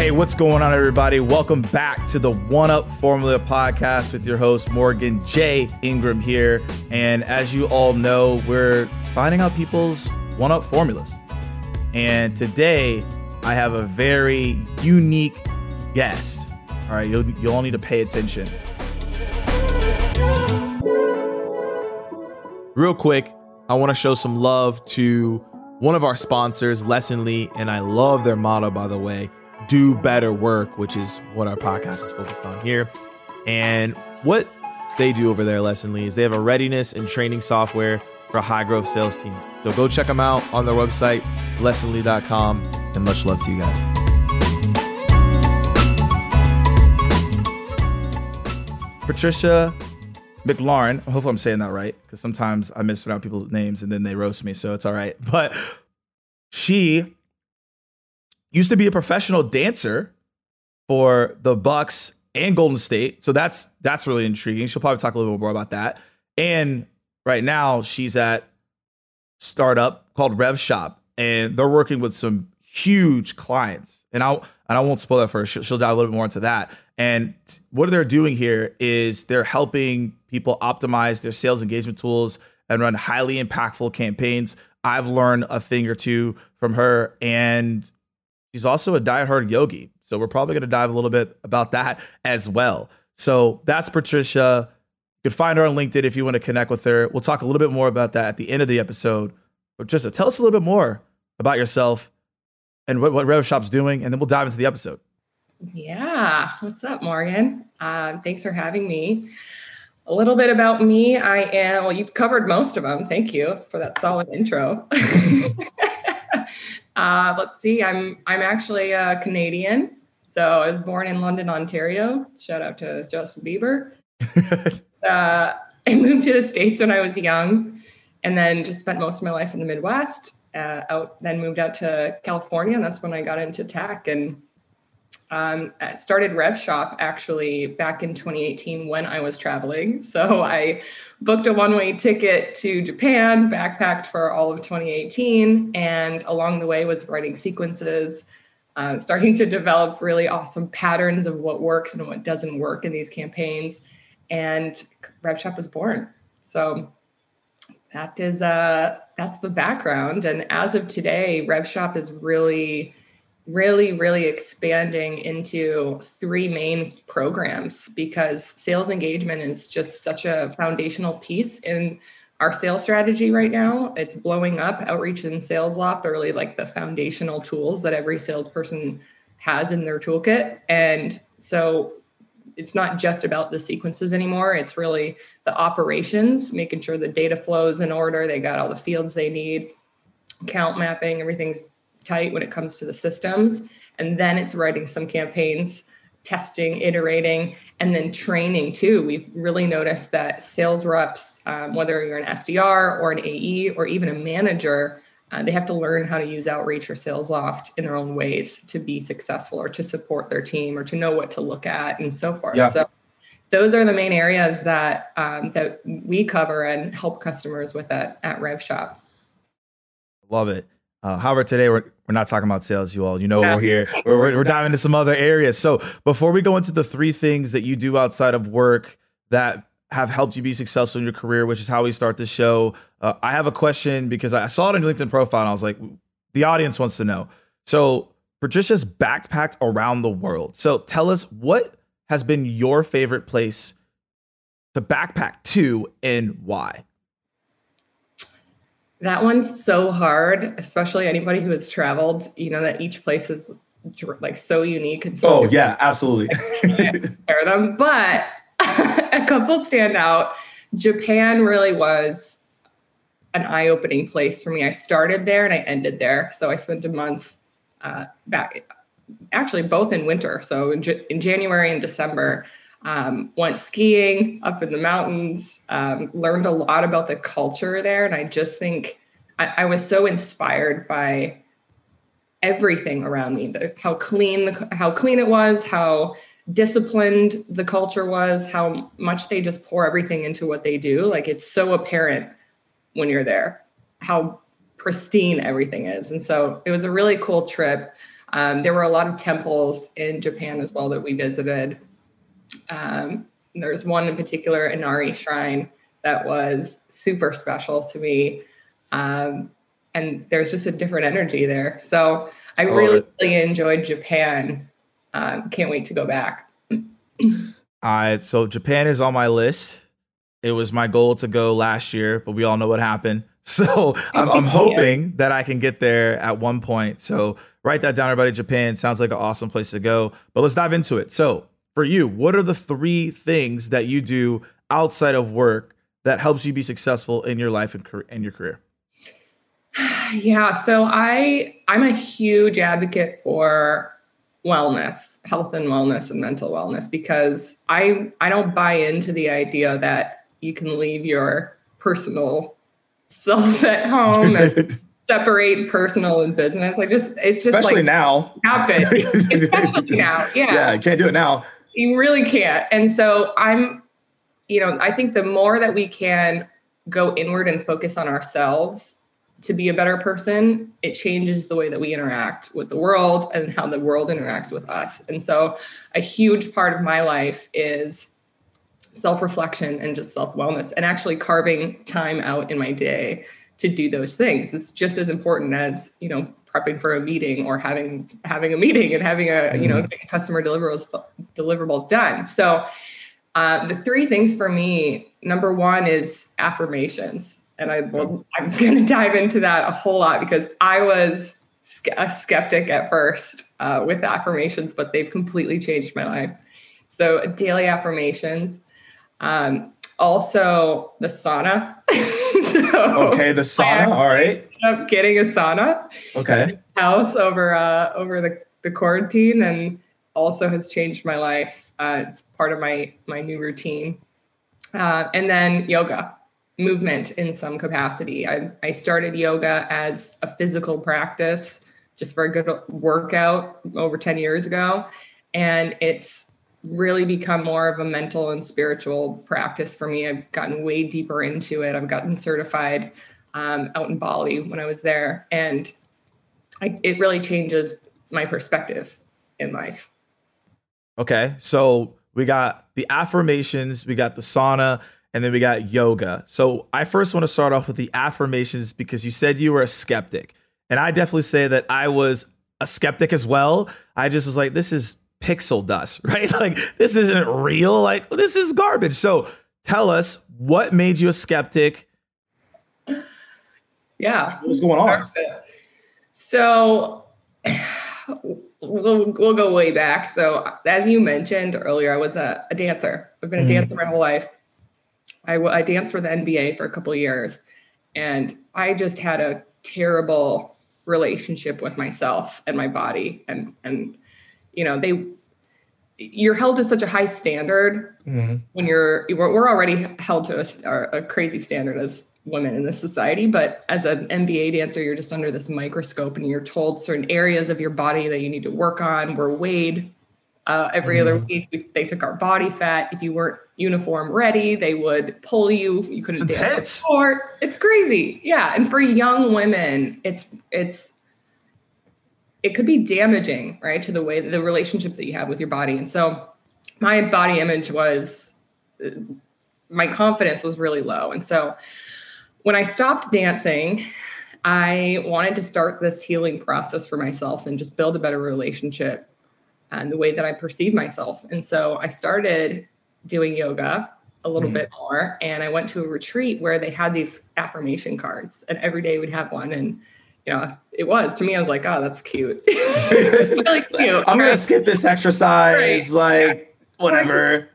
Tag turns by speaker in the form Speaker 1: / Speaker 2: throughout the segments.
Speaker 1: Hey, what's going on, everybody? Welcome back to the One Up Formula podcast with your host, Morgan J. Ingram here. And as you all know, we're finding out people's one up formulas. And today, I have a very unique guest. All right, you'll, you'll all need to pay attention. Real quick, I want to show some love to one of our sponsors, Lessonly, and I love their motto, by the way do better work, which is what our podcast is focused on here. And what they do over there, Lessonly, is they have a readiness and training software for high growth sales teams. So go check them out on their website, lessonly.com, and much love to you guys. Patricia McLaurin, I hope I'm saying that right, because sometimes I mispronounce people's names and then they roast me, so it's all right. But she used to be a professional dancer for the Bucks and Golden State. So that's that's really intriguing. She'll probably talk a little bit more about that. And right now she's at startup called Rev Shop, and they're working with some huge clients. And I and I won't spoil that for her. She'll, she'll dive a little bit more into that. And what they're doing here is they're helping people optimize their sales engagement tools and run highly impactful campaigns. I've learned a thing or two from her, and She's also a diehard yogi. So we're probably going to dive a little bit about that as well. So that's Patricia. You can find her on LinkedIn if you want to connect with her. We'll talk a little bit more about that at the end of the episode. But Patricia, tell us a little bit more about yourself and what, what Rev Shop's doing, and then we'll dive into the episode.
Speaker 2: Yeah. What's up, Morgan? Uh, thanks for having me. A little bit about me. I am, well, you've covered most of them. Thank you for that solid intro. Uh, let's see. I'm I'm actually a Canadian. So I was born in London, Ontario. Shout out to Justin Bieber. uh, I moved to the states when I was young, and then just spent most of my life in the Midwest. Uh, out then moved out to California, and that's when I got into tech and um, started Rev Shop actually back in 2018 when I was traveling. So I booked a one way ticket to Japan, backpacked for all of 2018, and along the way was writing sequences, uh, starting to develop really awesome patterns of what works and what doesn't work in these campaigns. And Rev Shop was born. So that is uh that's the background and as of today rev shop is really really, really expanding into three main programs because sales engagement is just such a foundational piece in our sales strategy right now. It's blowing up. Outreach and Salesloft are really like the foundational tools that every salesperson has in their toolkit. And so it's not just about the sequences anymore. It's really the operations, making sure the data flows in order. They got all the fields they need, count mapping, everything's tight when it comes to the systems. And then it's writing some campaigns, testing, iterating, and then training too. We've really noticed that sales reps, um, whether you're an SDR or an AE or even a manager, uh, they have to learn how to use outreach or Salesloft in their own ways to be successful or to support their team or to know what to look at and so forth. Yeah. So those are the main areas that um, that we cover and help customers with at, at RevShop.
Speaker 1: Love it. Uh, however, today we're, we're not talking about sales, you all. You know, yeah. we're here. We're, we're, we're diving into some other areas. So before we go into the three things that you do outside of work that have helped you be successful in your career, which is how we start the show, uh, I have a question because I saw it on your LinkedIn profile and I was like, the audience wants to know. So Patricia's backpacked around the world. So tell us what has been your favorite place to backpack to and why?
Speaker 2: That one's so hard, especially anybody who has traveled. You know that each place is like so unique and so.
Speaker 1: Oh yeah, absolutely.
Speaker 2: compare them, but a couple stand out. Japan really was an eye-opening place for me. I started there and I ended there, so I spent a month uh, back, actually both in winter. So in, J- in January and December, um, went skiing up in the mountains, um, learned a lot about the culture there. And I just think I, I was so inspired by everything around me, the, how clean, the, how clean it was, how disciplined the culture was, how much they just pour everything into what they do. Like it's so apparent when you're there, how pristine everything is. And so it was a really cool trip. Um, there were a lot of temples in Japan as well that we visited. Um, there's one in particular, Inari Shrine, that was super special to me. Um, and there's just a different energy there. So I really, really enjoyed Japan. Um, can't wait to go back.
Speaker 1: uh, so Japan is on my list. It was my goal to go last year, but we all know what happened. So I'm, I'm hoping yeah. that I can get there at one point. So write that down, everybody. Japan sounds like an awesome place to go. But let's dive into it. So for you, what are the three things that you do outside of work that helps you be successful in your life and in your career?
Speaker 2: Yeah, so I I'm a huge advocate for wellness, health and wellness and mental wellness because I I don't buy into the idea that you can leave your personal self at home and separate personal and business. Like just it's just
Speaker 1: especially
Speaker 2: like
Speaker 1: now
Speaker 2: happen. especially now. Yeah.
Speaker 1: Yeah, you can't do it now.
Speaker 2: You really can't. And so I'm, you know, I think the more that we can go inward and focus on ourselves to be a better person, it changes the way that we interact with the world and how the world interacts with us. And so, a huge part of my life is self reflection and just self wellness, and actually carving time out in my day to do those things. It's just as important as you know prepping for a meeting or having having a meeting and having a you know mm-hmm. customer deliverables deliverables done. So. Uh, the three things for me number one is affirmations and I will, I'm going to dive into that a whole lot because I was a skeptic at first uh, with affirmations, but they've completely changed my life. So daily affirmations, um, also the sauna.
Speaker 1: so okay, the sauna. All right.
Speaker 2: Up getting a sauna.
Speaker 1: Okay.
Speaker 2: House over uh, over the the quarantine, and also has changed my life. Uh, it's part of my my new routine. Uh, and then yoga movement in some capacity. I, I started yoga as a physical practice just for a good workout over 10 years ago. And it's really become more of a mental and spiritual practice for me. I've gotten way deeper into it. I've gotten certified um, out in Bali when I was there. And I, it really changes my perspective in life.
Speaker 1: Okay. So we got the affirmations, we got the sauna and then we got yoga. So I first want to start off with the affirmations because you said you were a skeptic. And I definitely say that I was a skeptic as well. I just was like, this is pixel dust, right? Like, this isn't real. Like, this is garbage. So tell us what made you a skeptic?
Speaker 2: Yeah.
Speaker 1: What's going on?
Speaker 2: So we'll, we'll go way back. So, as you mentioned earlier, I was a, a dancer. I've been a mm. dancer my whole life. I, I danced for the NBA for a couple years, and I just had a terrible relationship with myself and my body, and and you know they you're held to such a high standard mm-hmm. when you're we're already held to a, a, crazy standard as women in this society but as an NBA dancer you're just under this microscope and you're told certain areas of your body that you need to work on we're weighed uh, every mm-hmm. other week they took our body fat if you weren't uniform ready. They would pull you. You couldn't
Speaker 1: it's dance.
Speaker 2: It's crazy. Yeah. And for young women, it's it's it could be damaging, right, to the way the relationship that you have with your body. And so my body image was my confidence was really low. And so when I stopped dancing, I wanted to start this healing process for myself and just build a better relationship and the way that I perceive myself. And so I started doing yoga a little mm-hmm. bit more and i went to a retreat where they had these affirmation cards and every day we'd have one and know it was. To me i was like oh that's cute. Really
Speaker 1: cute. I'm gonna skip this exercise right. like yeah. whatever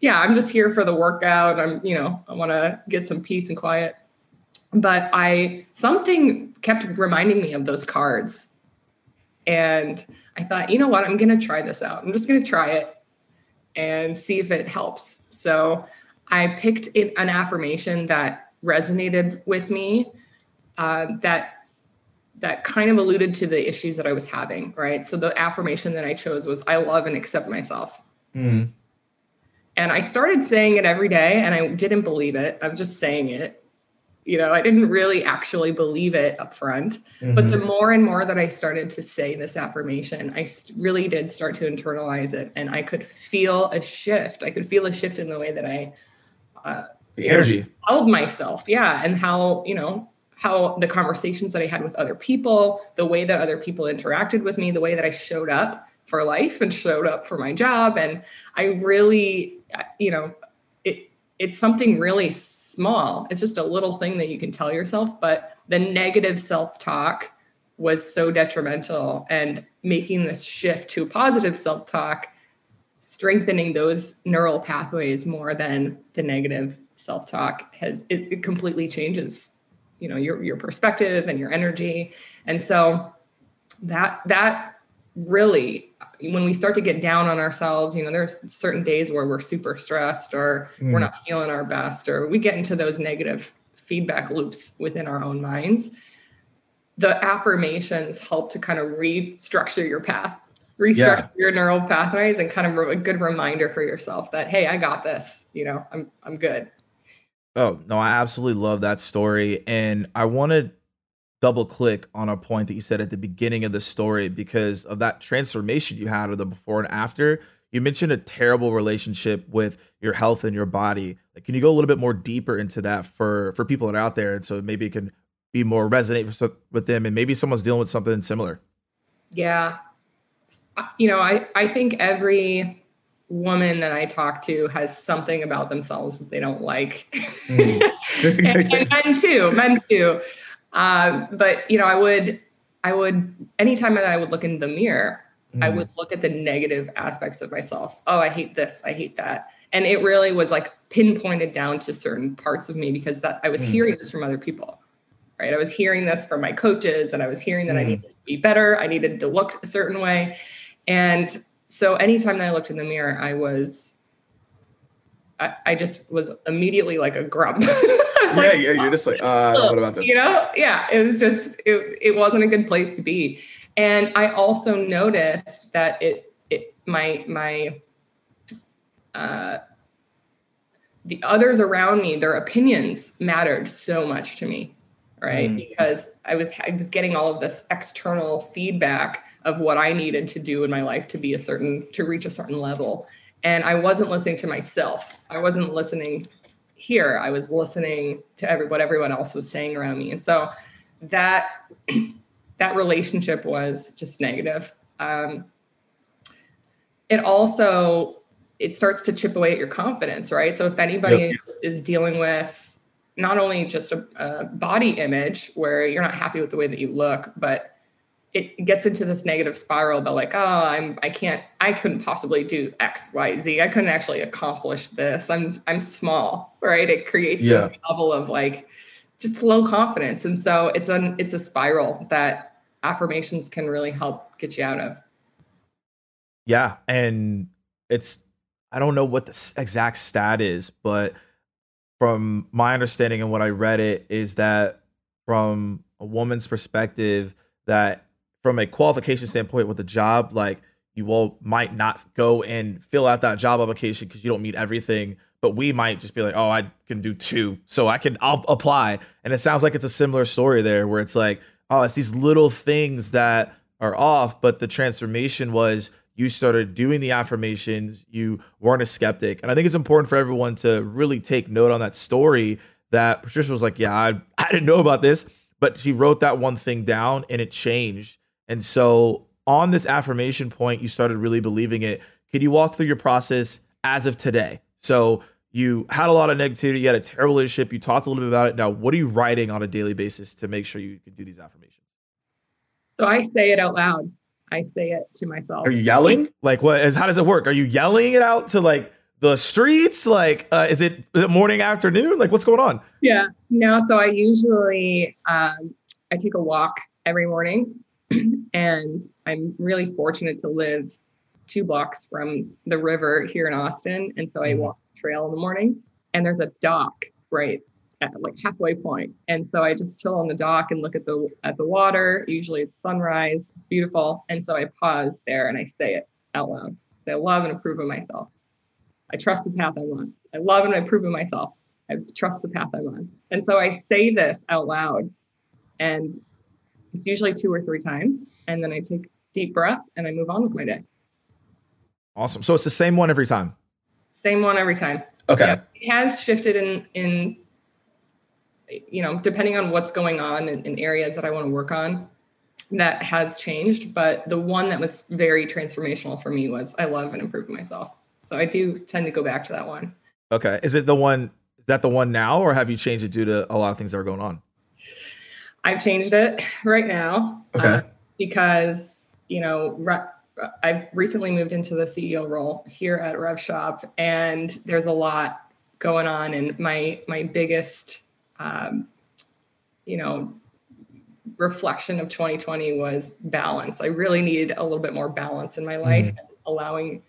Speaker 2: yeah i'm just here for the workout. I'm you know i want to get some peace and quiet. But i something kept reminding me of those cards. And i thought you know what? I'm gonna try this out. I'm just gonna try it and see if it helps. So I picked an affirmation that resonated with me uh, that that kind of alluded to the issues that I was having, right? So the affirmation that I chose was I love and accept myself. Mm. And I started saying it every day and I didn't believe it. I was just saying it. You know, I didn't really actually believe it up front. Mm-hmm. But the more and more that I started to say this affirmation, I really did start to internalize it. And I could feel a shift. I could feel a shift in the way that I,
Speaker 1: uh, the energy
Speaker 2: held myself. Yeah. And how, you know, how the conversations that I had with other people, the way that other people interacted with me, the way that I showed up for life and showed up for my job. And I really, you know, it, it's something really small. It's just a little thing that you can tell yourself, but the negative self talk was so detrimental. And making this shift to positive self talk, strengthening those neural pathways more than the negative self talk has it, it completely changes you know your your perspective and your energy and so that that really when we start to get down on ourselves, you know, there's certain days where we're super stressed or mm. we're not feeling our best, or we get into those negative feedback loops within our own minds. The affirmations help to kind of restructure your path, restructure yeah. your neural pathways, and kind of a good reminder for yourself that, hey, I got this, you know, I'm I'm good.
Speaker 1: Oh, no, I absolutely love that story. And I want to double click on a point that you said at the beginning of the story because of that transformation you had of the before and after. You mentioned a terrible relationship with your health and your body. Like, can you go a little bit more deeper into that for for people that are out there, and so maybe it can be more resonate with them, and maybe someone's dealing with something similar.
Speaker 2: Yeah, you know, I I think every woman that I talk to has something about themselves that they don't like, mm. and, and men too, men too. Um, but you know, I would, I would, anytime that I would look in the mirror, mm. I would look at the negative aspects of myself. Oh, I hate this. I hate that. And it really was like pinpointed down to certain parts of me because that I was mm. hearing this from other people. Right. I was hearing this from my coaches and I was hearing that mm. I needed to be better. I needed to look a certain way. And so anytime that I looked in the mirror, I was I, I just was immediately like a grump.
Speaker 1: yeah, like, yeah, you're just like, uh, what about this?
Speaker 2: You know, yeah, it was just it, it wasn't a good place to be. And I also noticed that it it my my uh the others around me, their opinions mattered so much to me, right? Mm. Because I was I was getting all of this external feedback of what I needed to do in my life to be a certain to reach a certain level and I wasn't listening to myself. I wasn't listening here. I was listening to every, what everyone else was saying around me. And so that that relationship was just negative. Um, it also it starts to chip away at your confidence, right? So if anybody yep. is, is dealing with not only just a, a body image where you're not happy with the way that you look, but it gets into this negative spiral about like, oh, I'm I can't I couldn't possibly do X, Y, Z. I couldn't actually accomplish this. I'm I'm small, right? It creates yeah. this level of like just low confidence. And so it's an it's a spiral that affirmations can really help get you out of.
Speaker 1: Yeah. And it's I don't know what the exact stat is, but from my understanding and what I read it is that from a woman's perspective that from a qualification standpoint with the job, like you will might not go and fill out that job application because you don't meet everything. But we might just be like, oh, I can do two, so I can I'll apply. And it sounds like it's a similar story there, where it's like, oh, it's these little things that are off, but the transformation was you started doing the affirmations, you weren't a skeptic. And I think it's important for everyone to really take note on that story that Patricia was like, yeah, I, I didn't know about this, but she wrote that one thing down and it changed. And so on this affirmation point, you started really believing it. Could you walk through your process as of today? So you had a lot of negativity, you had a terrible relationship, you talked a little bit about it. Now, what are you writing on a daily basis to make sure you can do these affirmations?
Speaker 2: So I say it out loud. I say it to myself.
Speaker 1: Are you yelling? Like what is how does it work? Are you yelling it out to like the streets? Like uh, is it is it morning, afternoon? Like what's going on?
Speaker 2: Yeah. No, so I usually um, I take a walk every morning and I'm really fortunate to live two blocks from the river here in Austin. And so I mm-hmm. walk the trail in the morning and there's a dock right at like halfway point. And so I just chill on the dock and look at the at the water. Usually it's sunrise. It's beautiful. And so I pause there and I say it out loud. Say I love and approve of myself. I trust the path I want. I love and I approve of myself. I trust the path I'm on. And so I say this out loud and it's usually two or three times. And then I take deep breath and I move on with my day.
Speaker 1: Awesome. So it's the same one every time.
Speaker 2: Same one every time.
Speaker 1: Okay.
Speaker 2: Yeah, it has shifted in in you know, depending on what's going on in, in areas that I want to work on, that has changed. But the one that was very transformational for me was I love and improve myself. So I do tend to go back to that one.
Speaker 1: Okay. Is it the one is that the one now or have you changed it due to a lot of things that are going on?
Speaker 2: I've changed it right now.
Speaker 1: Okay.
Speaker 2: Uh, because, you know, re- I've recently moved into the CEO role here at Rev Shop, and there's a lot going on. And my my biggest, um, you know, reflection of 2020 was balance. I really needed a little bit more balance in my life, mm-hmm. allowing.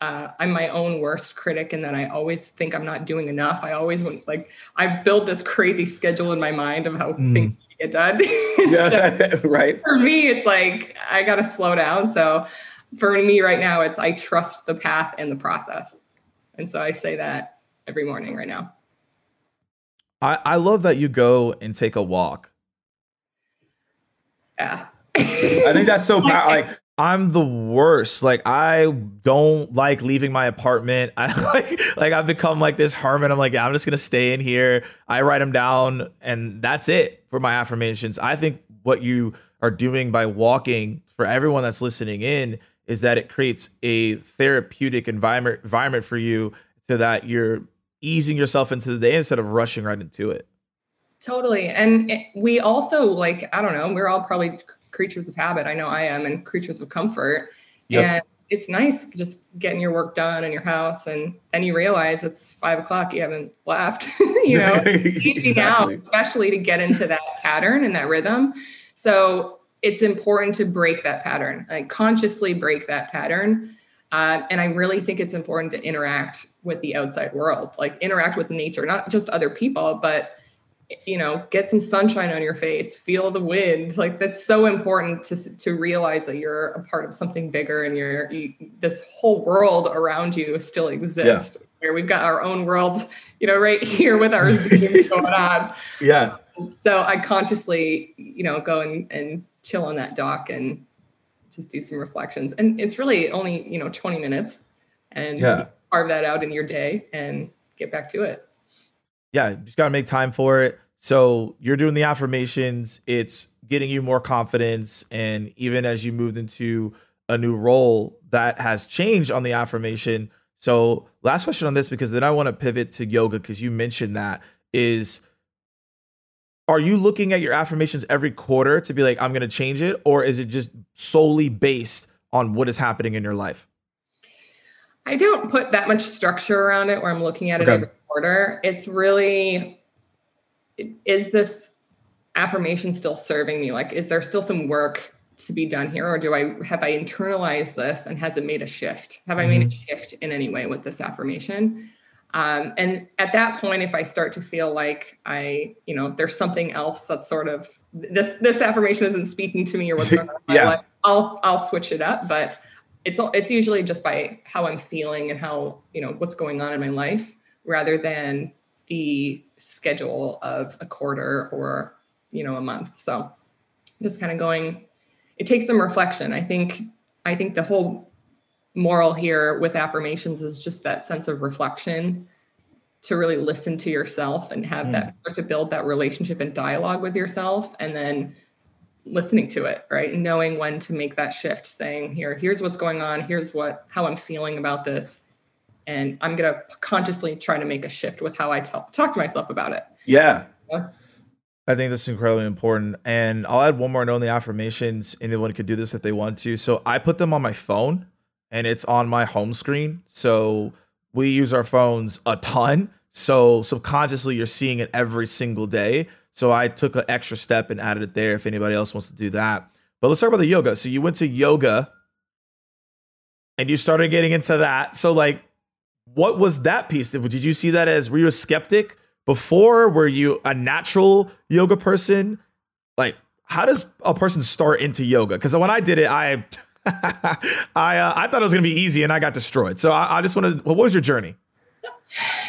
Speaker 2: Uh, I'm my own worst critic, and then I always think I'm not doing enough. I always want like I build this crazy schedule in my mind of how mm. things get done.
Speaker 1: yeah, so right.
Speaker 2: For me, it's like I got to slow down. So for me right now, it's I trust the path and the process. And so I say that every morning right now.
Speaker 1: I, I love that you go and take a walk.
Speaker 2: Yeah.
Speaker 1: I think that's so powerful. Like I'm the worst. Like I don't like leaving my apartment. I like like I've become like this hermit. I'm like, yeah, I'm just gonna stay in here. I write them down, and that's it for my affirmations. I think what you are doing by walking for everyone that's listening in is that it creates a therapeutic environment environment for you so that you're easing yourself into the day instead of rushing right into it.
Speaker 2: Totally. And we also like, I don't know, we're all probably creatures of habit. I know I am and creatures of comfort. Yep. And it's nice just getting your work done in your house and then you realize it's five o'clock, you haven't left, you know, exactly. now, especially to get into that pattern and that rhythm. So it's important to break that pattern, like consciously break that pattern. Uh, and I really think it's important to interact with the outside world, like interact with nature, not just other people, but you know, get some sunshine on your face, feel the wind. Like that's so important to to realize that you're a part of something bigger, and you're you, this whole world around you still exists. Yeah. Where we've got our own world, you know, right here with our going on.
Speaker 1: Yeah.
Speaker 2: Um, so I consciously, you know, go and, and chill on that dock and just do some reflections. And it's really only, you know, 20 minutes and yeah. carve that out in your day and get back to it.
Speaker 1: Yeah, just got to make time for it. So you're doing the affirmations, it's getting you more confidence. And even as you moved into a new role, that has changed on the affirmation. So, last question on this, because then I want to pivot to yoga, because you mentioned that is are you looking at your affirmations every quarter to be like i'm going to change it or is it just solely based on what is happening in your life
Speaker 2: i don't put that much structure around it where i'm looking at it okay. every quarter it's really is this affirmation still serving me like is there still some work to be done here or do i have i internalized this and has it made a shift have mm-hmm. i made a mm-hmm. shift in any way with this affirmation um, and at that point, if I start to feel like I, you know, there's something else that's sort of this this affirmation isn't speaking to me or what's going on in yeah. life, I'll I'll switch it up. But it's it's usually just by how I'm feeling and how you know what's going on in my life, rather than the schedule of a quarter or you know a month. So just kind of going. It takes some reflection. I think I think the whole moral here with affirmations is just that sense of reflection to really listen to yourself and have mm. that start to build that relationship and dialogue with yourself and then listening to it right knowing when to make that shift saying here here's what's going on here's what how i'm feeling about this and i'm going to consciously try to make a shift with how i tell, talk to myself about it
Speaker 1: yeah. yeah. I think that's incredibly important. And I'll add one more note on the affirmations. Anyone could do this if they want to. So I put them on my phone and it's on my home screen. So we use our phones a ton. So subconsciously, you're seeing it every single day. So I took an extra step and added it there if anybody else wants to do that. But let's talk about the yoga. So you went to yoga and you started getting into that. So, like, what was that piece? Did you see that as were you a skeptic before? Were you a natural yoga person? Like, how does a person start into yoga? Because when I did it, I I uh, I thought it was gonna be easy, and I got destroyed. So I, I just wanted. What was your journey?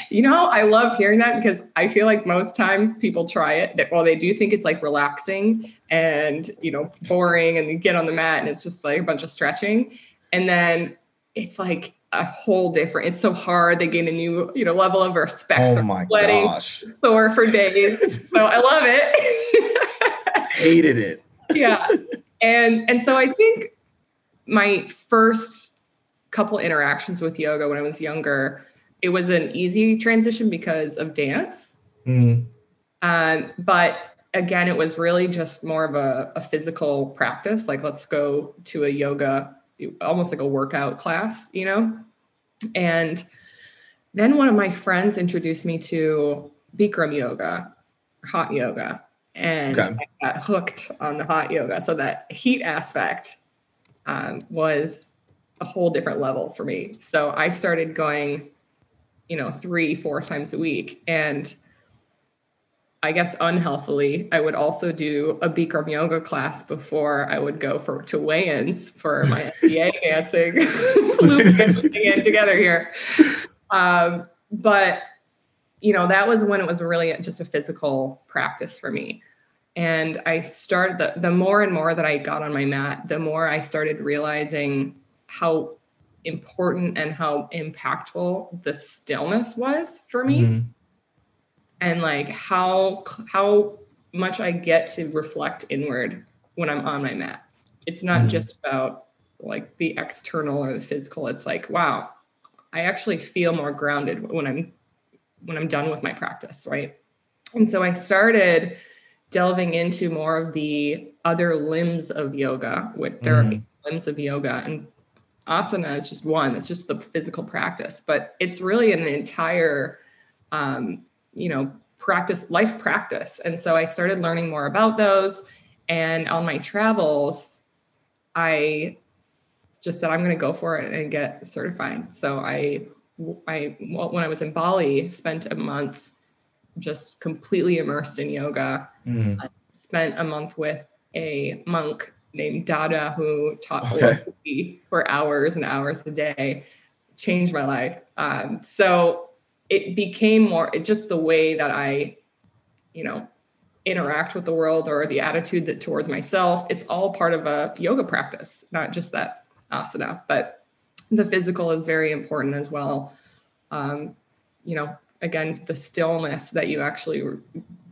Speaker 2: You know, I love hearing that because I feel like most times people try it. That, well, they do think it's like relaxing and you know boring, and you get on the mat and it's just like a bunch of stretching, and then it's like a whole different. It's so hard. They gain a new you know level of respect.
Speaker 3: Oh
Speaker 2: They're
Speaker 3: my
Speaker 2: sweating,
Speaker 3: gosh.
Speaker 2: sore for days. so I love it.
Speaker 3: Hated it.
Speaker 2: yeah, and and so I think my first couple interactions with yoga when I was younger it was an easy transition because of dance.
Speaker 3: Mm.
Speaker 2: Um, but again, it was really just more of a, a, physical practice. Like, let's go to a yoga, almost like a workout class, you know? And then one of my friends introduced me to Bikram yoga, hot yoga. And okay. I got hooked on the hot yoga. So that heat aspect um, was a whole different level for me. So I started going you know, three, four times a week. And I guess unhealthily, I would also do a Bikram yoga class before I would go for to weigh-ins for my NBA dancing. Looping together here. Um, but you know, that was when it was really just a physical practice for me. And I started the the more and more that I got on my mat, the more I started realizing how important and how impactful the stillness was for me mm-hmm. and like how how much i get to reflect inward when i'm on my mat it's not mm-hmm. just about like the external or the physical it's like wow i actually feel more grounded when i'm when i'm done with my practice right and so i started delving into more of the other limbs of yoga with there mm-hmm. are limbs of yoga and asana is just one it's just the physical practice but it's really an entire um, you know practice life practice. And so i started learning more about those and on my travels i just said i'm going to go for it and get certified. So i i when i was in bali spent a month just completely immersed in yoga. Mm. spent a month with a monk named Dada who taught okay. for hours and hours a day, changed my life. Um, so it became more it just the way that I, you know, interact with the world or the attitude that towards myself. It's all part of a yoga practice, not just that asana, but the physical is very important as well. Um, you know, again, the stillness that you actually,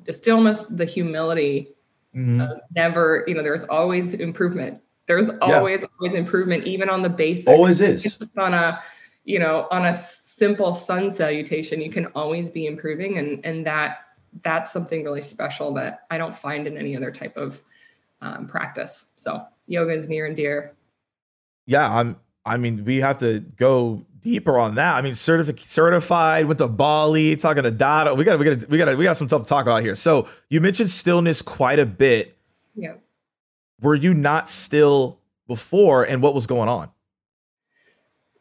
Speaker 2: the stillness, the humility Mm-hmm. Uh, never, you know, there's always improvement. There's always yeah. always improvement, even on the basics.
Speaker 3: Always is.
Speaker 2: on a, you know, on a simple sun salutation, you can always be improving, and and that that's something really special that I don't find in any other type of um, practice. So yoga is near and dear.
Speaker 1: Yeah, I'm. I mean, we have to go deeper on that. I mean, certific- certified, went to Bali, talking to Dada. We got we got we got we got some stuff to talk about here. So you mentioned stillness quite a bit.
Speaker 2: Yeah.
Speaker 1: Were you not still before, and what was going on?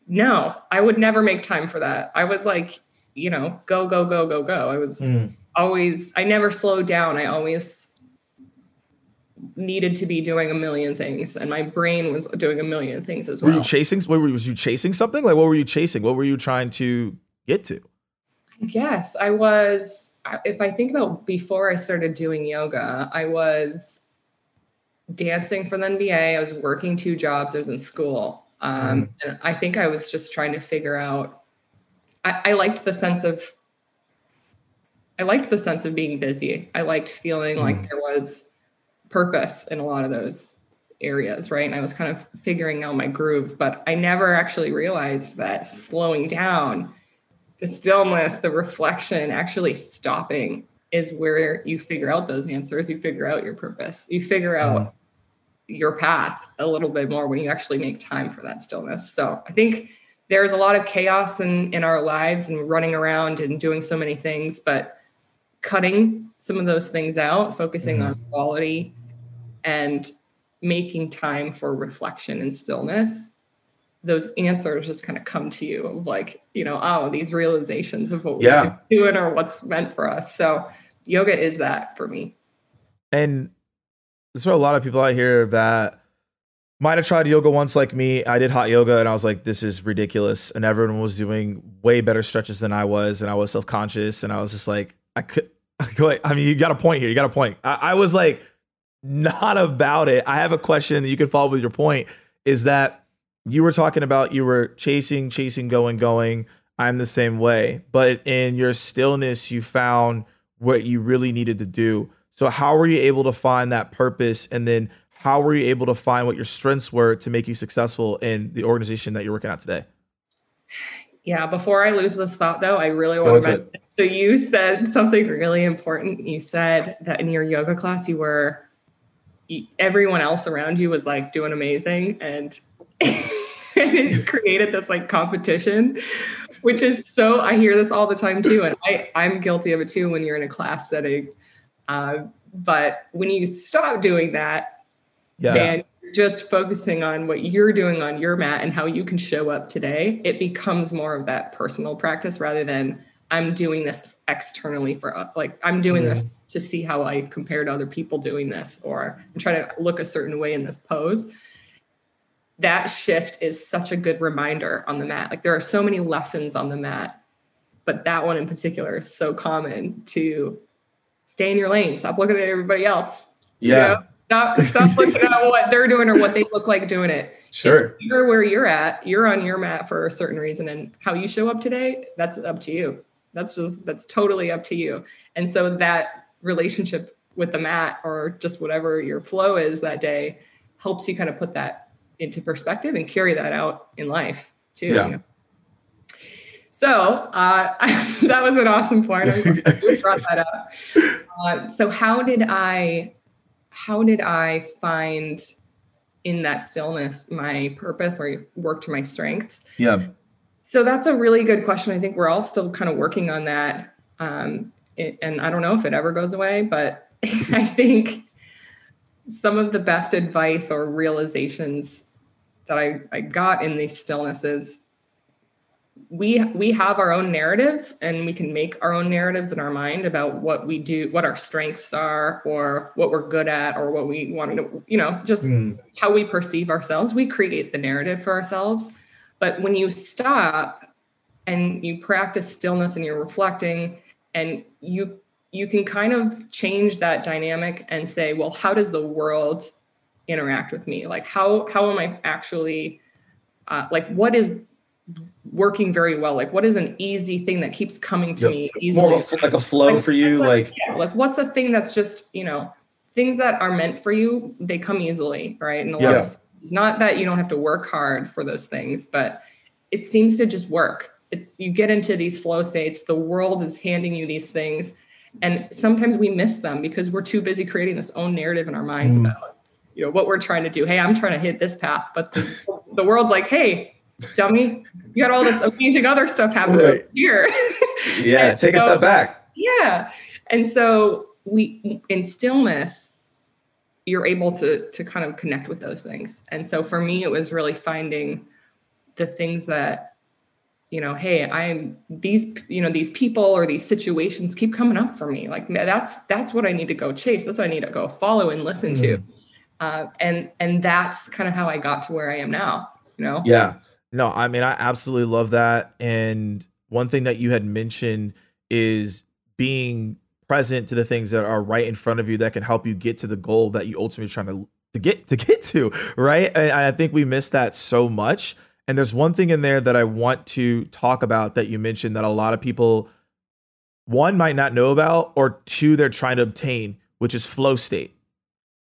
Speaker 2: No, I would never make time for that. I was like, you know, go go go go go. I was mm. always. I never slowed down. I always needed to be doing a million things and my brain was doing a million things as well.
Speaker 1: Were you chasing what were was you chasing something? Like what were you chasing? What were you trying to get to?
Speaker 2: Yes, I was if I think about before I started doing yoga, I was dancing for the NBA. I was working two jobs. I was in school. Um, mm. and I think I was just trying to figure out I, I liked the sense of I liked the sense of being busy. I liked feeling mm. like there was purpose in a lot of those areas, right? And I was kind of figuring out my groove, but I never actually realized that slowing down, the stillness, the reflection, actually stopping is where you figure out those answers. You figure out your purpose. You figure out mm. your path a little bit more when you actually make time for that stillness. So I think there's a lot of chaos in, in our lives and running around and doing so many things, but cutting some of those things out, focusing mm-hmm. on quality and making time for reflection and stillness those answers just kind of come to you of like you know oh these realizations of what
Speaker 1: yeah.
Speaker 2: we're doing or what's meant for us so yoga is that for me
Speaker 1: and there's a lot of people out here that might have tried yoga once like me. I did hot yoga and I was like, this is ridiculous. And everyone was doing way better stretches than I was. And I was self conscious. And I was just like, I could, I mean, you got a point here. You got a point. I, I was like, not about it. I have a question that you can follow with your point is that you were talking about you were chasing, chasing, going, going. I'm the same way. But in your stillness, you found what you really needed to do. So, how were you able to find that purpose? And then, how were you able to find what your strengths were to make you successful in the organization that you're working at today?
Speaker 2: Yeah, before I lose this thought though, I really want to mention. So you said something really important. You said that in your yoga class you were everyone else around you was like doing amazing and it created this like competition which is so i hear this all the time too and i i'm guilty of it too when you're in a class setting uh, but when you stop doing that yeah. and just focusing on what you're doing on your mat and how you can show up today, it becomes more of that personal practice rather than I'm doing this externally for uh, like I'm doing mm-hmm. this to see how I compare to other people doing this or I'm trying to look a certain way in this pose. That shift is such a good reminder on the mat. Like there are so many lessons on the mat, but that one in particular is so common to stay in your lane, stop looking at everybody else.
Speaker 1: Yeah. You know?
Speaker 2: Stop, stop looking at what they're doing or what they look like doing it.
Speaker 1: Sure.
Speaker 2: If you're where you're at. You're on your mat for a certain reason, and how you show up today, that's up to you. That's just that's totally up to you. And so that relationship with the mat or just whatever your flow is that day helps you kind of put that into perspective and carry that out in life too. Yeah. You know? So uh, that was an awesome point. I brought that up. Uh, so how did I how did I find in that stillness my purpose or work to my strengths?
Speaker 1: Yeah.
Speaker 2: So that's a really good question. I think we're all still kind of working on that. Um, and I don't know if it ever goes away, but I think some of the best advice or realizations that I, I got in these stillnesses we we have our own narratives and we can make our own narratives in our mind about what we do what our strengths are or what we're good at or what we want to you know just mm. how we perceive ourselves we create the narrative for ourselves but when you stop and you practice stillness and you're reflecting and you you can kind of change that dynamic and say well how does the world interact with me like how how am i actually uh, like what is working very well? Like, what is an easy thing that keeps coming to yep. me easily?
Speaker 1: More a, like a flow like, for you, like
Speaker 2: yeah, like what's a thing that's just you know things that are meant for you, they come easily, right? And a yeah. It's not that you don't have to work hard for those things, but it seems to just work. It, you get into these flow states, the world is handing you these things, and sometimes we miss them because we're too busy creating this own narrative in our minds mm. about you know what we're trying to do. Hey, I'm trying to hit this path, but the, the world's like, hey, dummy. You got all this amazing other stuff happening right. here.
Speaker 1: yeah, take so, a step back.
Speaker 2: Yeah. And so we in stillness, you're able to to kind of connect with those things. And so for me, it was really finding the things that, you know, hey, I'm these, you know, these people or these situations keep coming up for me. Like that's that's what I need to go chase. That's what I need to go follow and listen mm. to. Uh, and and that's kind of how I got to where I am now. You know?
Speaker 1: Yeah. No, I mean, I absolutely love that. And one thing that you had mentioned is being present to the things that are right in front of you that can help you get to the goal that you ultimately trying to to get to get to, right? And I think we miss that so much. And there's one thing in there that I want to talk about that you mentioned that a lot of people one might not know about or two they're trying to obtain, which is flow state.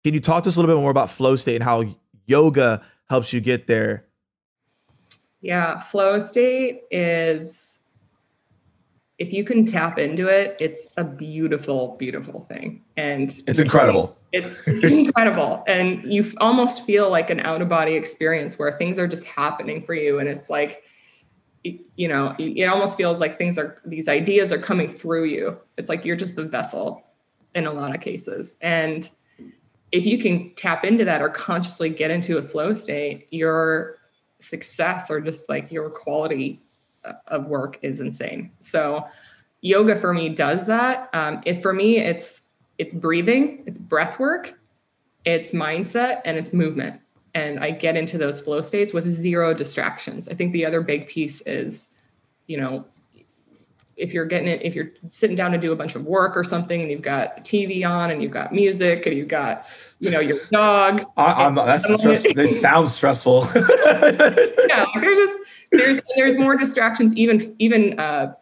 Speaker 1: Can you talk to us a little bit more about flow state and how yoga helps you get there
Speaker 2: yeah, flow state is if you can tap into it, it's a beautiful, beautiful thing. And
Speaker 1: it's incredible.
Speaker 2: It's incredible. And you almost feel like an out of body experience where things are just happening for you. And it's like, you know, it almost feels like things are, these ideas are coming through you. It's like you're just the vessel in a lot of cases. And if you can tap into that or consciously get into a flow state, you're success or just like your quality of work is insane. So yoga for me does that. Um, it for me, it's it's breathing, it's breath work, it's mindset, and it's movement. and I get into those flow states with zero distractions. I think the other big piece is, you know, if you're getting it, if you're sitting down to do a bunch of work or something, and you've got the TV on, and you've got music, and you've got, you know, your dog.
Speaker 3: I, am that's stress, this sounds stressful.
Speaker 2: yeah, there's just there's there's more distractions, even even uh,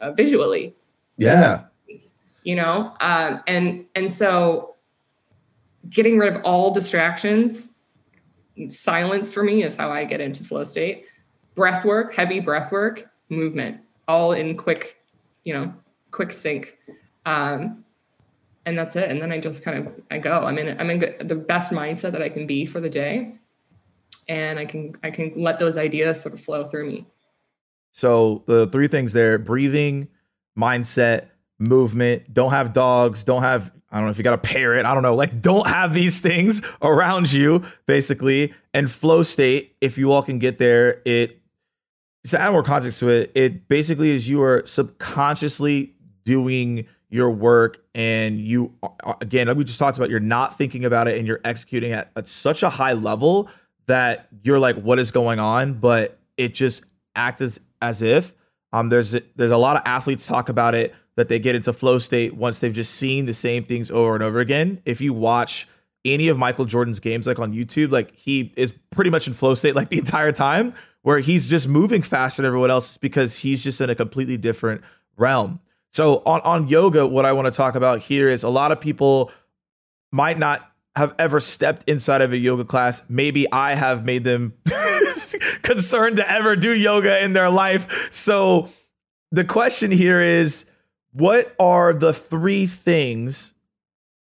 Speaker 2: uh, visually.
Speaker 3: Yeah.
Speaker 2: You know, um, and and so getting rid of all distractions, silence for me is how I get into flow state. Breath work, heavy breath work, movement, all in quick you know, quick sync. Um, and that's it. And then I just kind of, I go, I'm in, I'm in the best mindset that I can be for the day. And I can, I can let those ideas sort of flow through me.
Speaker 1: So the three things there, breathing, mindset, movement, don't have dogs, don't have, I don't know if you got a parrot, I don't know, like don't have these things around you basically. And flow state, if you all can get there, it to add more context to it, it basically is you are subconsciously doing your work and you again like we just talked about you're not thinking about it and you're executing at, at such a high level that you're like what is going on? But it just acts as as if um there's there's a lot of athletes talk about it that they get into flow state once they've just seen the same things over and over again. If you watch any of Michael Jordan's games like on YouTube like he is pretty much in flow state like the entire time where he's just moving faster than everyone else because he's just in a completely different realm. So on, on yoga, what I want to talk about here is a lot of people might not have ever stepped inside of a yoga class. Maybe I have made them concerned to ever do yoga in their life. So the question here is what are the three things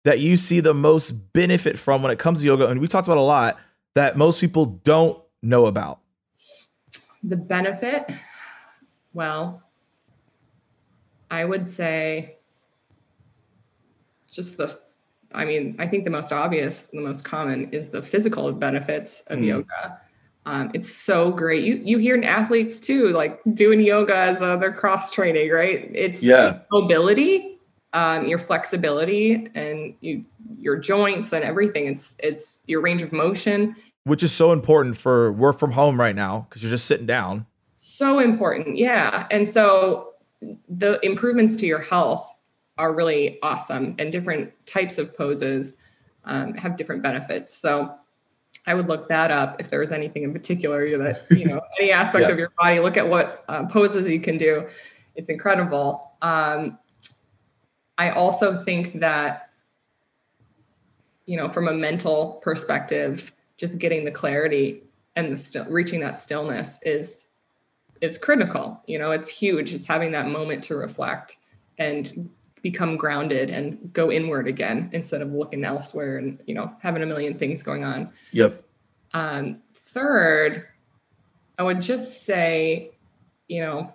Speaker 1: that you see the most benefit from when it comes to yoga? And we talked about a lot that most people don't know about.
Speaker 2: The benefit, well, I would say just the I mean, I think the most obvious, the most common is the physical benefits of mm. yoga. Um, it's so great. You you hear in athletes too, like doing yoga as uh, their cross training, right? It's
Speaker 3: yeah.
Speaker 2: mobility, um, your flexibility, and you, your joints and everything. It's it's your range of motion
Speaker 1: which is so important for work from home right now because you're just sitting down.
Speaker 2: So important. Yeah. And so the improvements to your health are really awesome, and different types of poses um, have different benefits. So I would look that up if there was anything in particular that, you know, any aspect yeah. of your body, look at what uh, poses you can do. It's incredible. Um, I also think that, you know, from a mental perspective, just getting the clarity and the still reaching that stillness is is critical you know it's huge. It's having that moment to reflect and become grounded and go inward again instead of looking elsewhere and you know having a million things going on.
Speaker 3: Yep.
Speaker 2: Um, third i would just say you know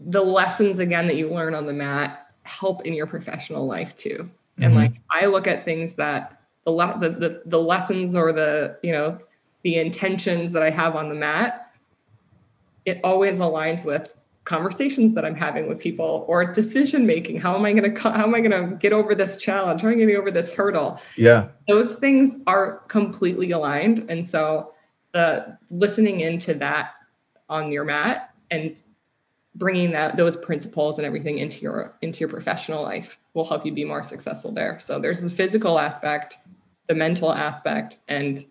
Speaker 2: the lessons again that you learn on the mat help in your professional life too. Mm-hmm. and like i look at things that the, le- the, the the lessons or the you know the intentions that I have on the mat, it always aligns with conversations that I'm having with people or decision making. How am I going to how am I going to get over this challenge? How am I going to get over this hurdle?
Speaker 3: Yeah,
Speaker 2: those things are completely aligned, and so the listening into that on your mat and bringing that those principles and everything into your into your professional life will help you be more successful there so there's the physical aspect the mental aspect and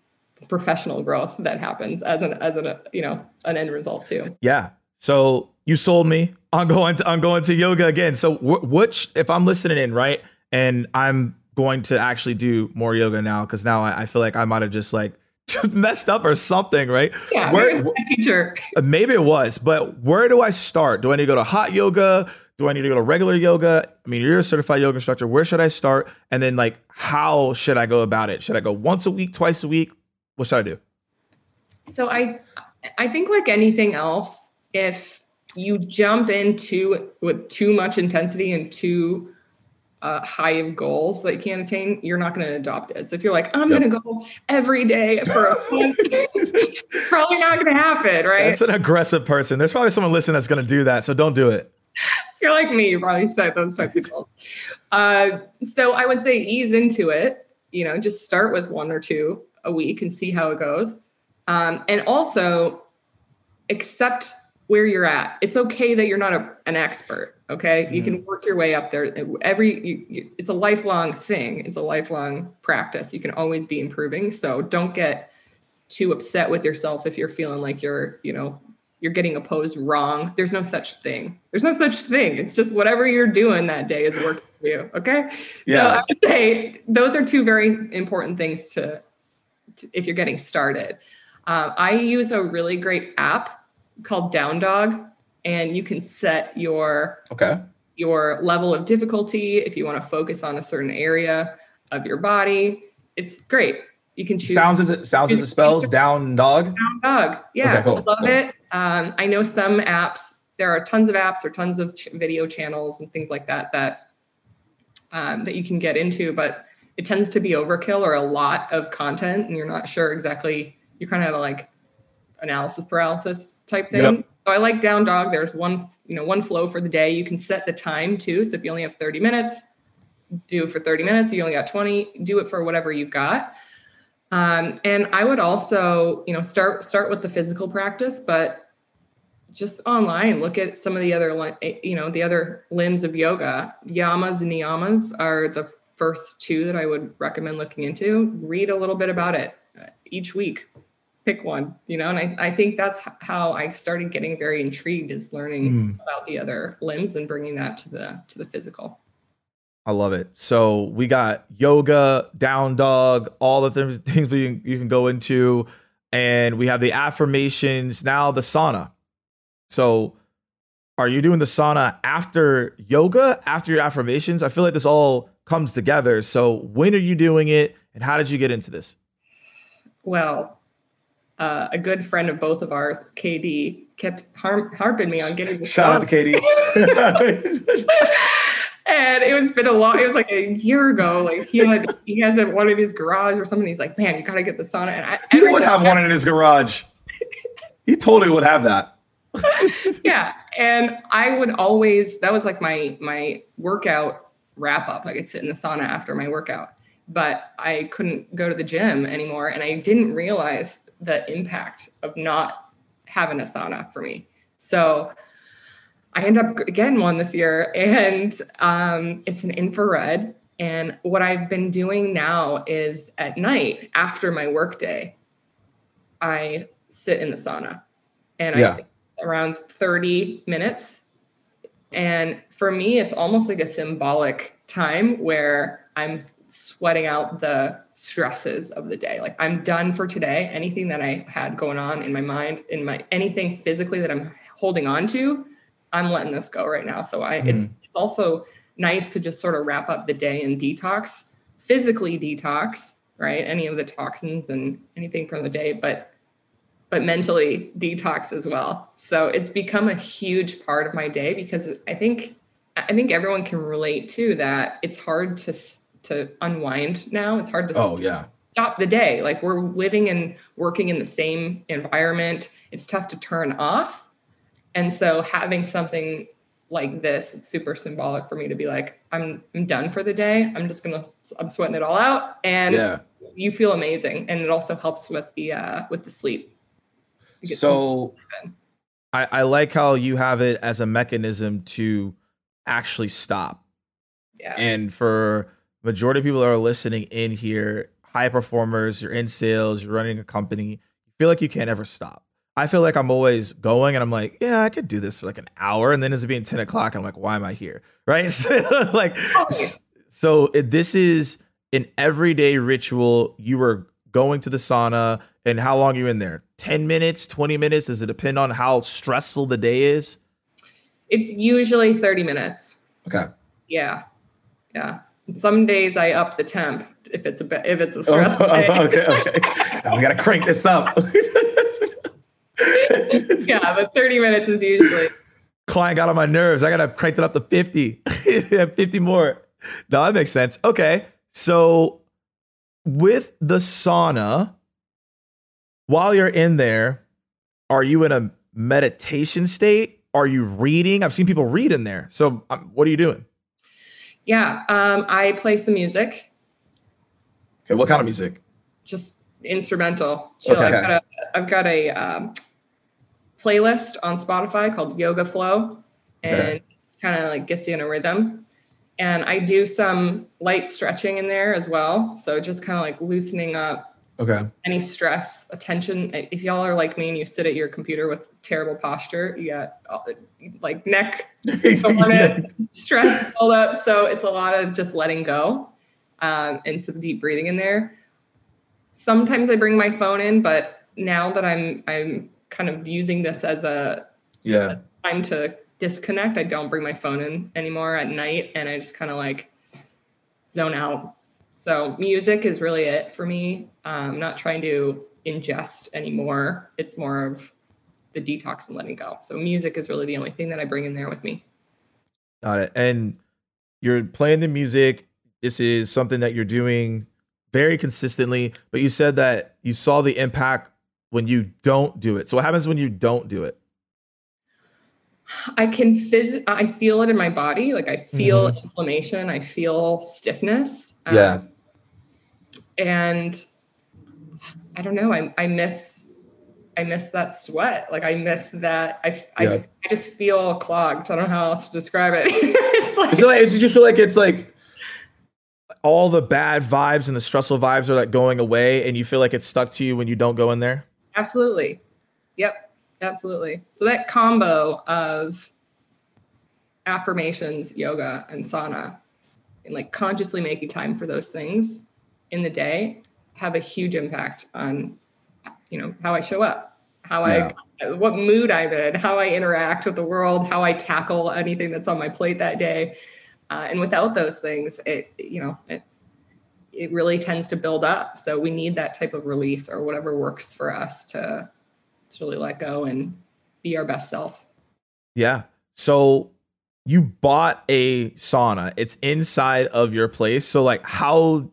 Speaker 2: professional growth that happens as an as an you know an end result too
Speaker 1: yeah so you sold me on going to on going to yoga again so which if i'm listening in right and i'm going to actually do more yoga now because now I, I feel like i might have just like just messed up or something, right?
Speaker 2: Yeah, where, my teacher.
Speaker 1: Maybe it was, but where do I start? Do I need to go to hot yoga? Do I need to go to regular yoga? I mean, you're a certified yoga instructor. Where should I start? And then, like, how should I go about it? Should I go once a week, twice a week? What should I do?
Speaker 2: So I, I think like anything else, if you jump into with too much intensity and too uh, high of goals that you can't attain, you're not going to adopt it. So if you're like, I'm yep. going to go every day for a month, probably not going to happen, right?
Speaker 1: That's an aggressive person. There's probably someone listening that's going to do that. So don't do it.
Speaker 2: You're like me, you probably set those types of goals. Uh, so I would say ease into it. You know, just start with one or two a week and see how it goes. Um, and also accept where you're at. It's okay that you're not a, an expert. Okay, mm-hmm. you can work your way up there. Every you, you, it's a lifelong thing. It's a lifelong practice. You can always be improving. So don't get too upset with yourself if you're feeling like you're you know you're getting opposed wrong. There's no such thing. There's no such thing. It's just whatever you're doing that day is working for you. Okay. Yeah. So I would say those are two very important things to, to if you're getting started. Um, I use a really great app called Down Dog, and you can set your
Speaker 1: okay
Speaker 2: your level of difficulty if you want to focus on a certain area of your body. It's great. You can choose.
Speaker 1: Sounds as it sounds as it spells. Down Dog.
Speaker 2: Down Dog. Yeah, okay, cool, I love cool. it. Um, I know some apps. There are tons of apps or tons of ch- video channels and things like that that um, that you can get into, but it tends to be overkill or a lot of content, and you're not sure exactly. You kind of have a like analysis paralysis type thing. Yep. So I like Down Dog. There's one, you know, one flow for the day. You can set the time too. So if you only have 30 minutes, do it for 30 minutes. If you only got 20, do it for whatever you've got. Um, and I would also, you know, start start with the physical practice, but just online, look at some of the other, eh, you know, the other limbs of yoga. Yamas and niyamas are the first two that I would recommend looking into. Read a little bit about it uh, each week. Pick one, you know, and I, I think that's how I started getting very intrigued is learning mm. about the other limbs and bringing that to the to the physical.
Speaker 1: I love it. So we got yoga, down dog, all the th- things we can, you can go into, and we have the affirmations. Now the sauna. So, are you doing the sauna after yoga, after your affirmations? I feel like this all comes together. So, when are you doing it, and how did you get into this?
Speaker 2: Well, uh, a good friend of both of ours, KD, kept har- harping me on getting the
Speaker 1: shout out to KD.
Speaker 2: and it was been a long. It was like a year ago. Like he had he has one in his garage or something. He's like, man, you gotta get the sauna. And I,
Speaker 1: he would have one in his garage. he totally would have that.
Speaker 2: yeah, and I would always. That was like my my workout wrap up. I could sit in the sauna after my workout, but I couldn't go to the gym anymore, and I didn't realize the impact of not having a sauna for me. So I end up again one this year, and um, it's an infrared. And what I've been doing now is at night after my workday, I sit in the sauna, and yeah. I around thirty minutes. And for me, it's almost like a symbolic time where I'm sweating out the stresses of the day. Like I'm done for today. Anything that I had going on in my mind, in my anything physically that I'm holding on to, I'm letting this go right now. So I, mm-hmm. it's, it's also nice to just sort of wrap up the day and detox, physically detox, right? Any of the toxins and anything from the day, but but mentally detox as well. So it's become a huge part of my day because I think I think everyone can relate to that. It's hard to to unwind now. It's hard to
Speaker 1: oh yeah
Speaker 2: stop the day. Like we're living and working in the same environment. It's tough to turn off and so having something like this, it's super symbolic for me to be like, I'm I'm done for the day. I'm just gonna I'm sweating it all out. And
Speaker 1: yeah.
Speaker 2: you feel amazing. And it also helps with the uh with the sleep.
Speaker 1: So I, I like how you have it as a mechanism to actually stop.
Speaker 2: Yeah.
Speaker 1: And for majority of people that are listening in here, high performers, you're in sales, you're running a company, you feel like you can't ever stop. I feel like I'm always going and I'm like, yeah, I could do this for like an hour. And then it's being 10 o'clock. I'm like, why am I here? Right. So, like, so this is an everyday ritual. You were going to the sauna and how long are you in there? 10 minutes, 20 minutes? Does it depend on how stressful the day is?
Speaker 2: It's usually 30 minutes.
Speaker 1: Okay.
Speaker 2: Yeah. Yeah. Some days I up the temp if it's a if it's a oh, stressful oh, day.
Speaker 1: okay, okay. Oh, we gotta crank this up.
Speaker 2: yeah, but 30 minutes is usually.
Speaker 1: Client got on my nerves. I got to crank it up to 50. 50 more. No, that makes sense. Okay. So with the sauna, while you're in there, are you in a meditation state? Are you reading? I've seen people read in there. So um, what are you doing?
Speaker 2: Yeah, um, I play some music.
Speaker 1: Okay, what kind of music?
Speaker 2: Just instrumental. Chill.
Speaker 3: Okay.
Speaker 2: I've got a I've got a um, playlist on Spotify called Yoga Flow, and
Speaker 3: Okay.
Speaker 2: kind of like gets you in a rhythm. And I do some light stretching in there as well, so just kind of like loosening up
Speaker 3: Okay.
Speaker 2: any stress, attention. If y'all are like me and you sit at your computer with terrible posture, you got uh, like neck soreness, stress build up. So it's a lot of just letting go um, and some deep breathing in there. Sometimes I bring my phone in, but now that I'm I'm kind of using this as a
Speaker 3: Yeah.
Speaker 2: time to disconnect, I don't bring my phone in anymore at night, and I just kind of like zone out. So music is really it for me. Um, I'm not trying to ingest anymore. It's more of the detox and letting go. So music is really the only thing that I bring in there with me.
Speaker 1: Got it. And you're playing the music. This is something that you're doing very consistently, but you said that you saw the impact when you don't do it. So what happens when you don't do it?
Speaker 2: I can phys- I feel it in my body. Like I feel inflammation. I feel stiffness. Um,
Speaker 3: Yeah.
Speaker 2: and I don't know. I I miss I miss that sweat. Like I miss that. I I,
Speaker 3: Yeah.
Speaker 2: I just feel clogged. I don't know how else to describe it. it's like,
Speaker 3: it's it like, you feel like it's like,
Speaker 1: All the bad vibes and the stressful vibes are like going away and you feel like it's stuck to you when you don't go in there?
Speaker 2: Absolutely. Yep. Absolutely. So that combo of affirmations, yoga, and sauna, and like consciously making time for those things in the day have a huge impact on you know how I show up, how I what mood I'm in, how I interact with the world, how I tackle anything that's on my plate that day. Uh, and without those things, it you know it it really tends to build up. So we need that type of release or whatever works for us to to really let go and be our best self.
Speaker 1: Yeah. So you bought a sauna. It's inside of your place. So like how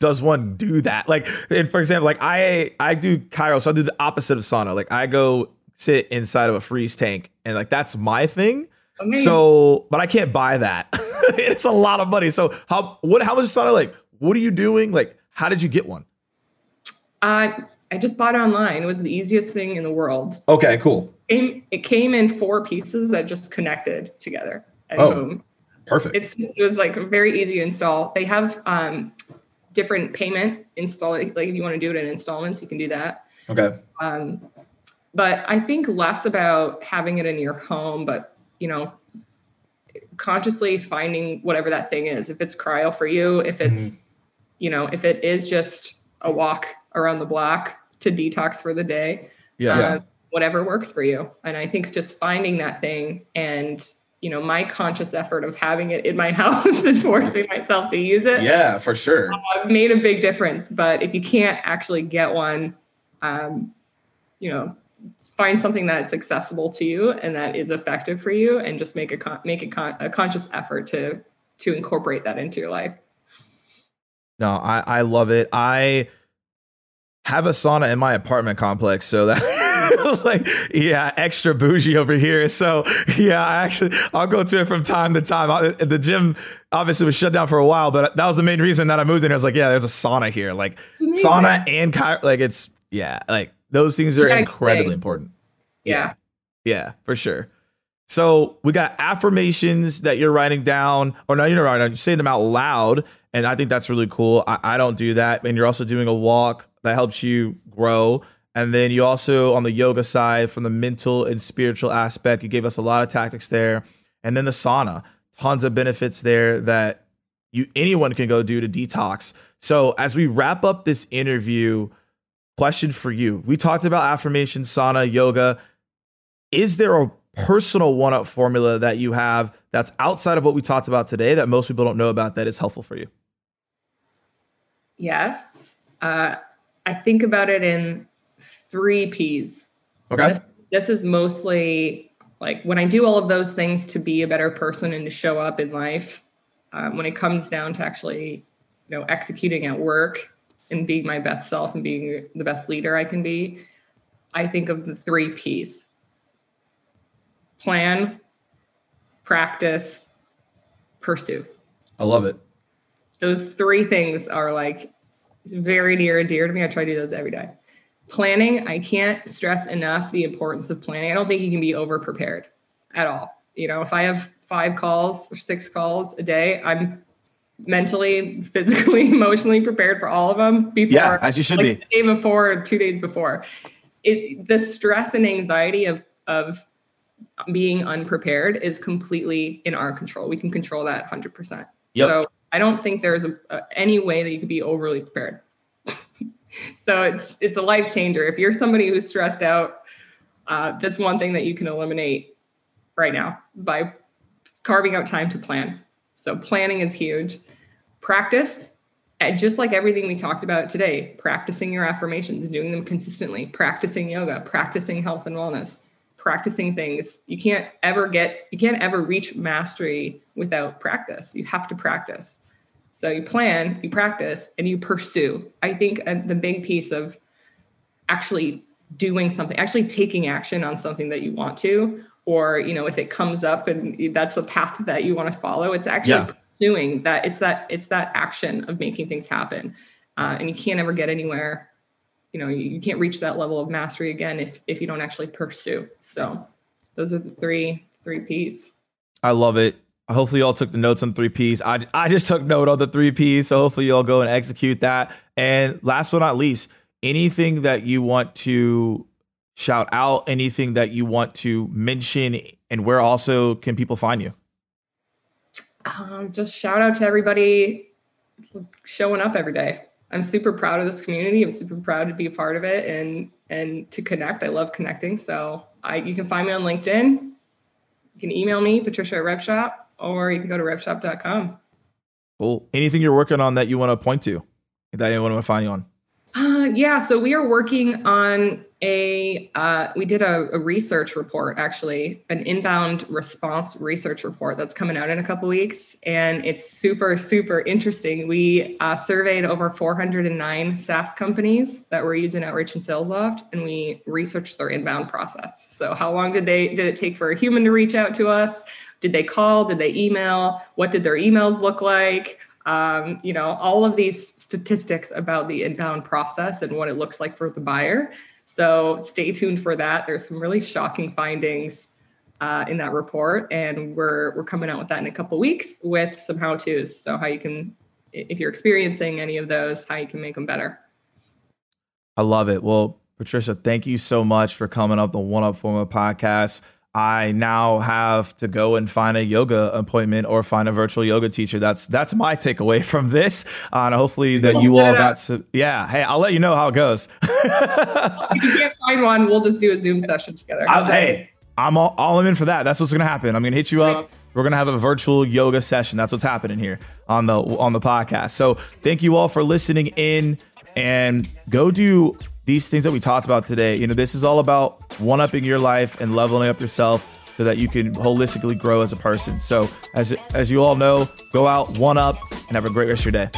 Speaker 1: does one do that? Like and for example, like I I do cryo, so I do the opposite of sauna. Like I go sit inside of a freeze tank and like that's my thing.
Speaker 2: Amazing.
Speaker 1: So, but I can't buy that. it's a lot of money. So how what how much sauna like? What are you doing? Like how did you get one?
Speaker 2: Uh, I just bought it online. It was the easiest thing in the world.
Speaker 3: okay, cool.
Speaker 2: Came, it came in four pieces that just connected together at
Speaker 3: Oh.
Speaker 2: home.
Speaker 3: Perfect.
Speaker 2: It's it was like very easy to install. They have um, different payment install. Like if you want to do it in installments, you can do that.
Speaker 3: okay.
Speaker 2: Um, but I think less about having it in your home, but you know, consciously finding whatever that thing is. If it's cryo for you, if it's, you know, if it is just a walk around the block to detox for the day,
Speaker 1: Yeah.
Speaker 2: uh, whatever works for you. And I think just finding that thing and you know my conscious effort of having it in my house and forcing myself to use it
Speaker 3: Yeah, for sure.
Speaker 2: uh, made a big difference. But if you can't actually get one, um, you know, find something that's accessible to you and that is effective for you, and just make a con- make a, con- a conscious effort to to incorporate that into your life.
Speaker 1: No, I, I love it. I have a sauna in my apartment complex, so that like yeah, extra bougie over here. So yeah, I actually I'll go to it from time to time. I, the gym obviously was shut down for a while, but that was the main reason that I moved in. I was like, yeah, there's a sauna here, like sauna and like it's yeah, like those things are incredibly important.
Speaker 2: Yeah.
Speaker 1: Yeah, for sure. So we got affirmations that you're writing down, or no, you're not writing down. You say them out loud, and I think that's really cool. I, I don't do that, and you're also doing a walk that helps you grow. And then you also on the yoga side, from the mental and spiritual aspect, you gave us a lot of tactics there. And then the sauna, tons of benefits there that you anyone can go do to detox. So as we wrap up this interview, question for you: We talked about affirmation, sauna, yoga is there a personal one up formula that you have that's outside of what we talked about today that most people don't know about that is helpful for you?
Speaker 2: Yes. Uh, I think about it in three P's.
Speaker 3: Okay.
Speaker 2: This, this is mostly like when I do all of those things to be a better person and to show up in life. Um, when it comes down to actually, you know, executing at work and being my best self and being the best leader I can be, I think of the three P's: plan, practice, pursue
Speaker 3: I love it.
Speaker 2: Those three things are like very near and dear to me. I try to do those every day. Planning, I can't stress enough the importance of planning. I don't think you can be over prepared at all. You know, if I have five calls or six calls a day, I'm mentally, physically, emotionally prepared for all of them before.
Speaker 1: Yeah, as you should
Speaker 2: like
Speaker 1: be.
Speaker 2: The day before, or two days before. It the stress and anxiety of of being unprepared is completely in our control. We can control that 100%.
Speaker 1: Yep.
Speaker 2: So I don't think there's a, a, any way that you could be overly prepared. so it's it's a life changer. If you're somebody who's stressed out, uh, that's one thing that you can eliminate right now by carving out time to plan. So planning is huge. Practice, and just like everything we talked about today, practicing your affirmations, doing them consistently, practicing yoga, practicing health and wellness, practicing things. You can't ever get, you can't ever reach mastery without practice. You have to practice. So you plan, you practice, and you pursue. I think uh, the big piece of actually doing something, actually taking action on something that you want to, or you know, if it comes up and that's the path that you want to follow, it's actually
Speaker 1: Yeah.
Speaker 2: pursuing that. It's that it's that action of making things happen, uh, and you can't ever get anywhere. You know, you, you can't reach that level of mastery again if if you don't actually pursue. So, those are the three three P's.
Speaker 1: I love it. Hopefully, y'all took the notes on three Ps. I, I just took note on the three Ps. So, hopefully, y'all go and execute that. And last but not least, anything that you want to shout out, anything that you want to mention, and where also can people find you?
Speaker 2: Um, just shout out to everybody showing up every day. I'm super proud of this community. I'm super proud to be a part of it and and to connect. I love connecting. So I you can find me on LinkedIn. You can email me, Patricia at RevShop, or you can go to revshop.com.
Speaker 1: Cool. Anything you're working on that you want to point to that anyone want to find you on?
Speaker 2: Uh, yeah, so we are working on a, uh, we did a, a research report, actually, an inbound response research report that's coming out in a couple weeks. And it's super, super interesting. We uh, surveyed over 409 SaaS companies that were using Outreach and Salesloft, and we researched their inbound process. So how long did they, did it take for a human to reach out to us? Did they call? Did they email? What did their emails look like? um, you know, all of these statistics about the inbound process and what it looks like for the buyer. So stay tuned for that. There's some really shocking findings uh, in that report, and we're we're coming out with that in a couple weeks with some how tos. So how you can, if you're experiencing any of those, how you can make them better.
Speaker 1: I love it. Well, Patricia, thank you so much for coming up the One Up Formula podcast. I now have to go and find a yoga appointment or find a virtual yoga teacher. That's that's my takeaway from this. Uh, and hopefully that you all got some. Yeah. Hey, I'll let you know how it goes.
Speaker 2: If you can't find one, we'll just do a Zoom session together.
Speaker 1: I, hey, I'm all, all in for that. That's what's gonna happen. I'm gonna hit you up. We're gonna have a virtual yoga session. That's what's happening here on the on the podcast. So thank you all for listening in and go do these things that we talked about today. You know, this is all about one upping your life and leveling up yourself so that you can holistically grow as a person. So as as you all know, go out, one up, and have a great rest of your day.